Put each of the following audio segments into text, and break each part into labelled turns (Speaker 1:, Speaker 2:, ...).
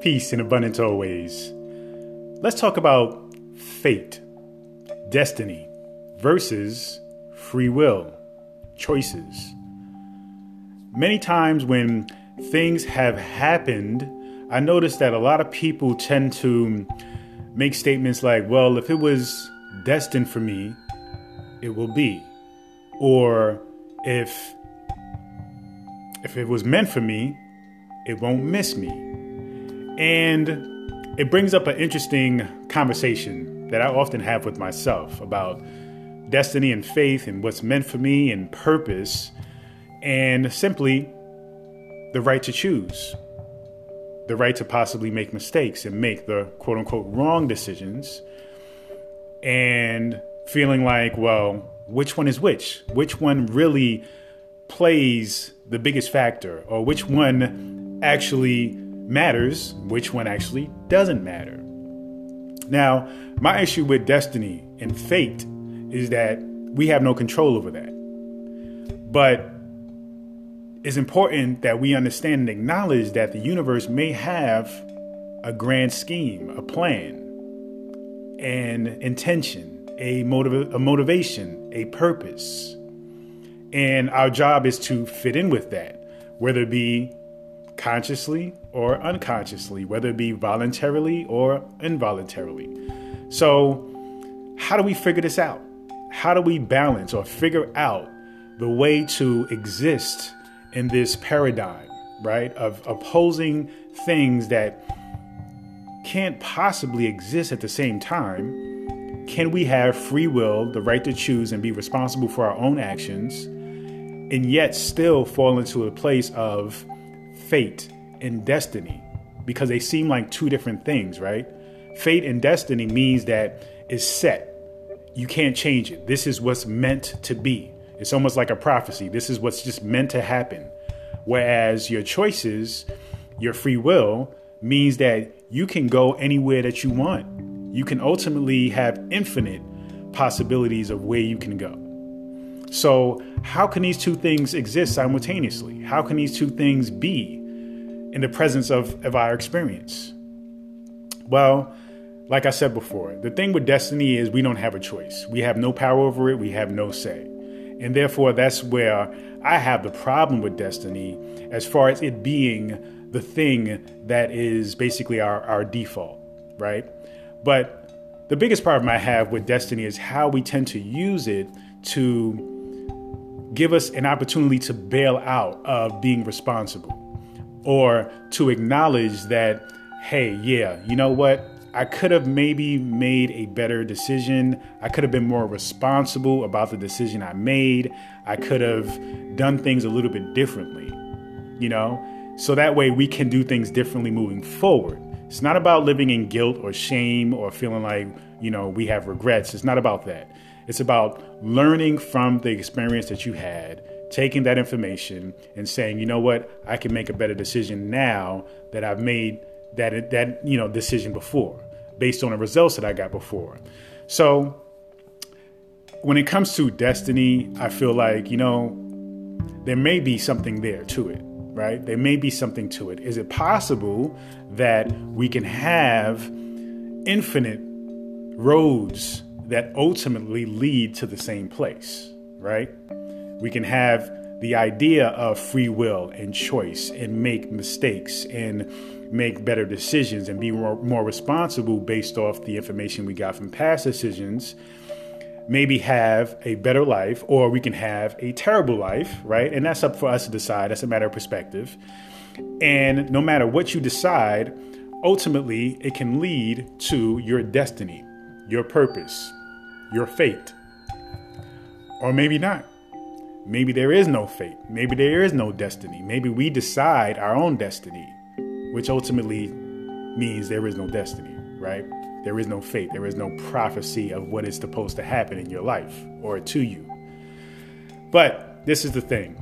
Speaker 1: Peace and abundance always. Let's talk about fate, destiny versus free will, choices. Many times when things have happened, I notice that a lot of people tend to make statements like, well, if it was destined for me, it will be. Or if if it was meant for me, it won't miss me. And it brings up an interesting conversation that I often have with myself about destiny and faith and what's meant for me and purpose, and simply the right to choose, the right to possibly make mistakes and make the quote unquote wrong decisions, and feeling like, well, which one is which? Which one really plays the biggest factor, or which one actually matters, which one actually doesn't matter. Now, my issue with destiny and fate is that we have no control over that. But it's important that we understand and acknowledge that the universe may have a grand scheme, a plan, an intention, a, motiv- a motivation, a purpose. And our job is to fit in with that, whether it be consciously or unconsciously, whether it be voluntarily or involuntarily. So, how do we figure this out? How do we balance or figure out the way to exist in this paradigm, right, of opposing things that can't possibly exist at the same time? Can we have free will, the right to choose and be responsible for our own actions, and yet still fall into a place of fate and destiny? Because they seem like two different things, right? Fate and destiny means that it's set. You can't change it. This is what's meant to be. It's almost like a prophecy. This is what's just meant to happen. Whereas your choices, your free will, means that you can go anywhere that you want. You can ultimately have infinite possibilities of where you can go. So, how can these two things exist simultaneously? How can these two things be in the presence of, of our experience? Well, like I said before, the thing with destiny is we don't have a choice. We have no power over it, we have no say. And therefore, that's where I have the problem with destiny as far as it being the thing that is basically our, our default, right? But the biggest problem I have with destiny is how we tend to use it to give us an opportunity to bail out of being responsible or to acknowledge that, hey, yeah, you know what? I could have maybe made a better decision. I could have been more responsible about the decision I made. I could have done things a little bit differently, you know? So that way we can do things differently moving forward. It's not about living in guilt or shame or feeling like, you know, we have regrets. It's not about that. It's about learning from the experience that you had, taking that information and saying, you know what, I can make a better decision now that I've made that that you know decision before based on the results that I got before. So when it comes to destiny, I feel like, you know, there may be something there to it, right? There may be something to it. Is it possible that we can have infinite roads that ultimately lead to the same place, right? We can have the idea of free will and choice and make mistakes and make better decisions and be more, more responsible based off the information we got from past decisions maybe have a better life or we can have a terrible life, right? And that's up for us to decide. That's a matter of perspective. And no matter what you decide, ultimately it can lead to your destiny, your purpose, your fate. Or maybe not. Maybe there is no fate. Maybe there is no destiny. Maybe we decide our own destiny which ultimately means there is no destiny, right? There is no fate. There is no prophecy of what is supposed to happen in your life or to you. But this is the thing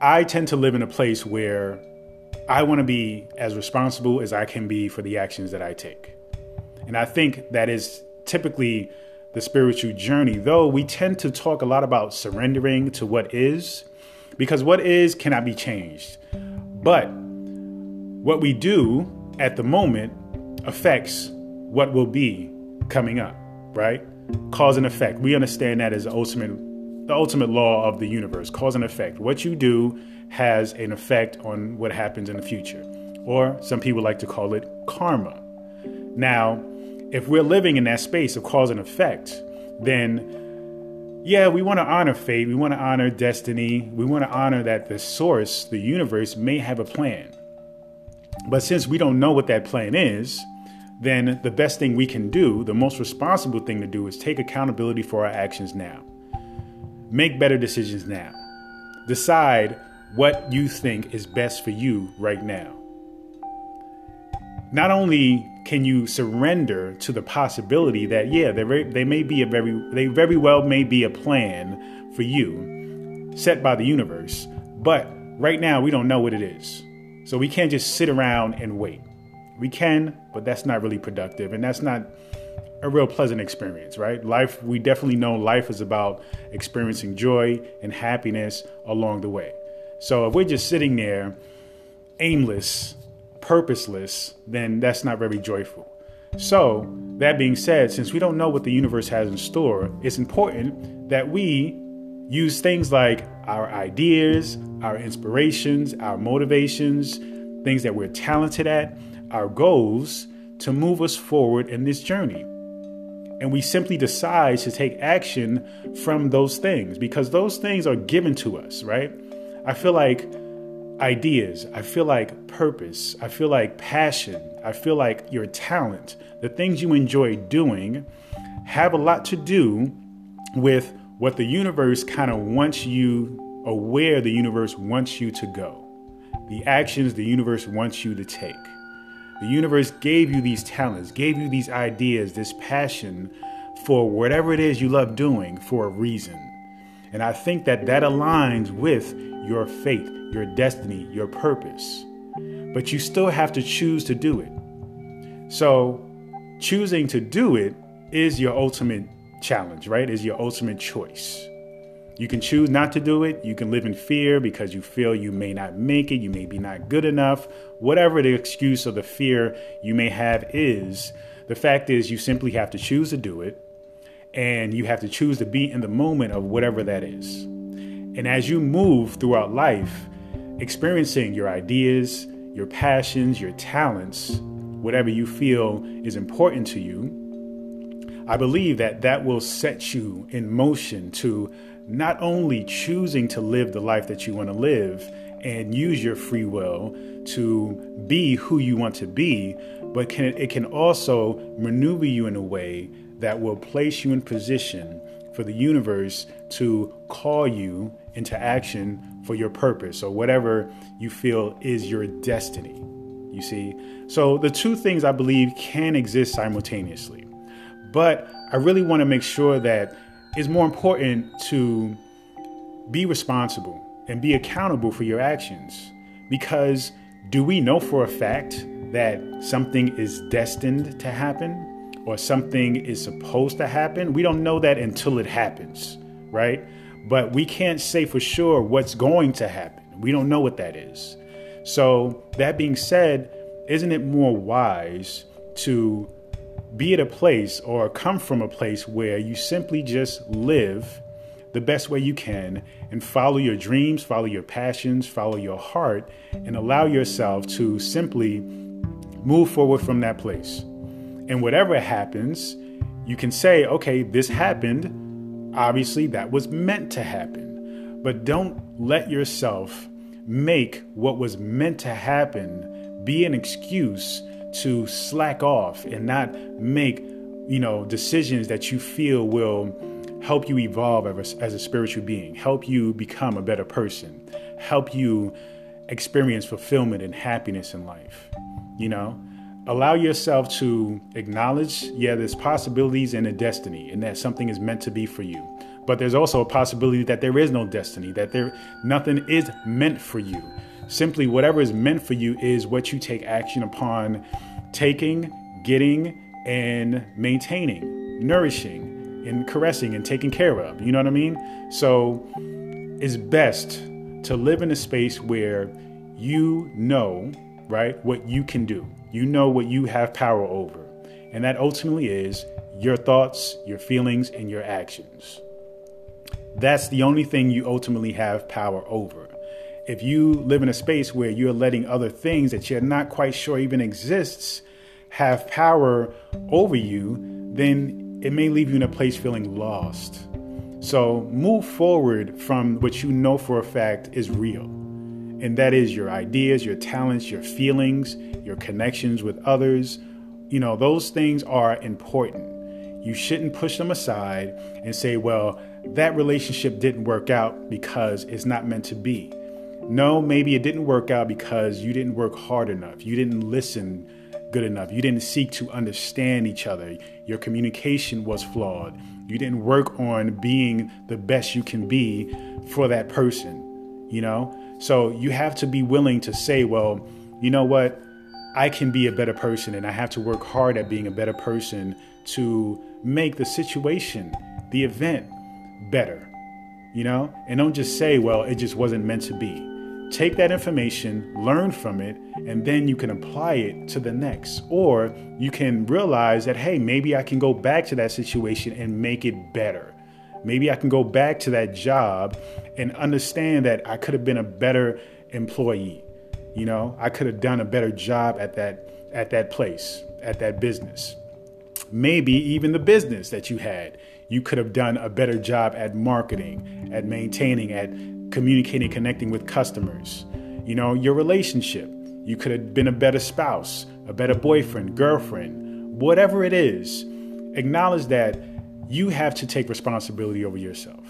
Speaker 1: I tend to live in a place where I want to be as responsible as I can be for the actions that I take. And I think that is typically the spiritual journey, though we tend to talk a lot about surrendering to what is, because what is cannot be changed. But what we do at the moment affects what will be coming up, right? Cause and effect. We understand that as the ultimate the ultimate law of the universe, cause and effect. What you do has an effect on what happens in the future. Or some people like to call it karma. Now, if we're living in that space of cause and effect, then yeah, we want to honor fate, we want to honor destiny, we want to honor that the source, the universe, may have a plan. But since we don't know what that plan is, then the best thing we can do, the most responsible thing to do, is take accountability for our actions now. Make better decisions now. Decide what you think is best for you right now. Not only can you surrender to the possibility that yeah, they they may be a very they very well may be a plan for you set by the universe, but right now we don't know what it is. So we can't just sit around and wait. We can, but that's not really productive and that's not a real pleasant experience, right? Life, we definitely know life is about experiencing joy and happiness along the way. So if we're just sitting there aimless, purposeless, then that's not very joyful. So, that being said, since we don't know what the universe has in store, it's important that we use things like our ideas, our inspirations, our motivations, things that we're talented at, our goals to move us forward in this journey. And we simply decide to take action from those things because those things are given to us, right? I feel like ideas, I feel like purpose, I feel like passion, I feel like your talent, the things you enjoy doing have a lot to do with what the universe kind of wants you, or where the universe wants you to go, the actions the universe wants you to take. The universe gave you these talents, gave you these ideas, this passion for whatever it is you love doing for a reason. And I think that that aligns with your faith, your destiny, your purpose. But you still have to choose to do it. So, choosing to do it is your ultimate challenge, right? Is your ultimate choice. You can choose not to do it. You can live in fear because you feel you may not make it, you may be not good enough. Whatever the excuse or the fear you may have is, the fact is you simply have to choose to do it and you have to choose to be in the moment of whatever that is. And as you move throughout life, experiencing your ideas, your passions, your talents, whatever you feel is important to you, I believe that that will set you in motion to not only choosing to live the life that you want to live and use your free will to be who you want to be, but can, it can also maneuver you in a way that will place you in position for the universe to call you into action for your purpose or whatever you feel is your destiny. You see? So the two things I believe can exist simultaneously. But I really want to make sure that it's more important to be responsible and be accountable for your actions. Because do we know for a fact that something is destined to happen or something is supposed to happen? We don't know that until it happens, right? But we can't say for sure what's going to happen. We don't know what that is. So, that being said, isn't it more wise to be at a place or come from a place where you simply just live the best way you can and follow your dreams, follow your passions, follow your heart, and allow yourself to simply move forward from that place. And whatever happens, you can say, okay, this happened. Obviously, that was meant to happen. But don't let yourself make what was meant to happen be an excuse to slack off and not make, you know, decisions that you feel will help you evolve as a, as a spiritual being, help you become a better person, help you experience fulfillment and happiness in life. You know, allow yourself to acknowledge, yeah, there's possibilities and a destiny, and that something is meant to be for you. But there's also a possibility that there is no destiny, that there nothing is meant for you. Simply, whatever is meant for you is what you take action upon taking, getting, and maintaining, nourishing, and caressing and taking care of. You know what I mean? So it's best to live in a space where you know right? What you can do. You know what you have power over. And that ultimately is your thoughts, your feelings, and your actions. That's the only thing you ultimately have power over. If you live in a space where you're letting other things that you're not quite sure even exists have power over you, then it may leave you in a place feeling lost. So move forward from what you know for a fact is real. And that is your ideas, your talents, your feelings, your connections with others. You know, those things are important. You shouldn't push them aside and say, well, that relationship didn't work out because it's not meant to be. No, maybe it didn't work out because you didn't work hard enough. You didn't listen good enough. You didn't seek to understand each other. Your communication was flawed. You didn't work on being the best you can be for that person, you know? So you have to be willing to say, well, you know what? I can be a better person and I have to work hard at being a better person to make the situation, the event better, you know? And don't just say, well, it just wasn't meant to be. Take that information, learn from it, and then you can apply it to the next. Or you can realize that, hey, maybe I can go back to that situation and make it better. Maybe I can go back to that job and understand that I could have been a better employee. You know, I could have done a better job at that at that place, at that business maybe even the business that you had. You could have done a better job at marketing, at maintaining, at communicating, connecting with customers. You know, your relationship. You could have been a better spouse, a better boyfriend, girlfriend, whatever it is. Acknowledge that you have to take responsibility over yourself.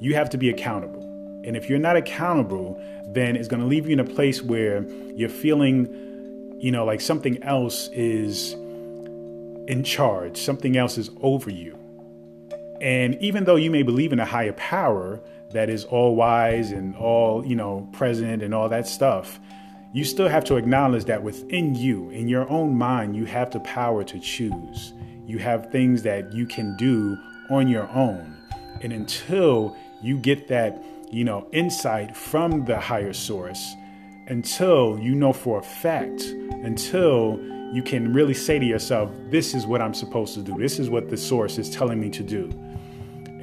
Speaker 1: You have to be accountable. And if you're not accountable, then it's going to leave you in a place where you're feeling, you know, like something else is in charge, something else is over you. And even though you may believe in a higher power that is all wise and all, you know, present and all that stuff, you still have to acknowledge that within you, in your own mind, you have the power to choose. You have things that you can do on your own. And until you get that, you know, insight from the higher source, until you know for a fact, until you can really say to yourself, This is what I'm supposed to do. This is what the source is telling me to do.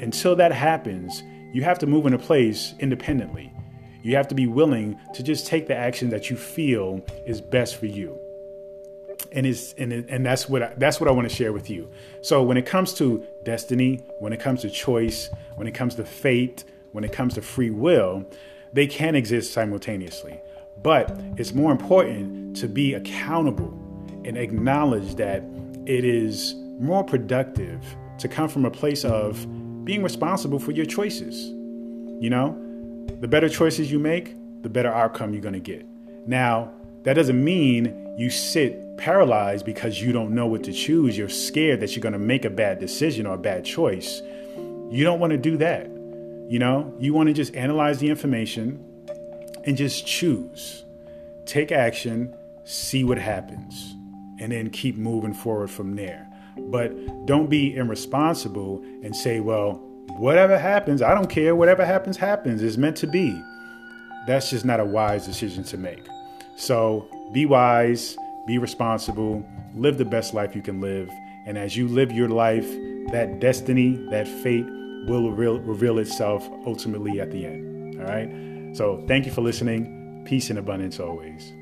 Speaker 1: Until that happens, you have to move in a place independently. You have to be willing to just take the action that you feel is best for you. And it's and, and that's what I, that's what I want to share with you. So when it comes to destiny, when it comes to choice, when it comes to fate, when it comes to free will, they can exist simultaneously. But it's more important to be accountable and acknowledge that it is more productive to come from a place of being responsible for your choices. You know, the better choices you make, the better outcome you're going to get. Now, that doesn't mean you sit paralyzed because you don't know what to choose. You're scared that you're going to make a bad decision or a bad choice. You don't want to do that. You know, you want to just analyze the information and just choose. Take action, see what happens and then keep moving forward from there. But don't be irresponsible and say, well, whatever happens, I don't care. Whatever happens, happens. It's meant to be. That's just not a wise decision to make. So be wise, be responsible, live the best life you can live. And as you live your life, that destiny, that fate will reveal, reveal itself ultimately at the end. All right. So thank you for listening. Peace and abundance always.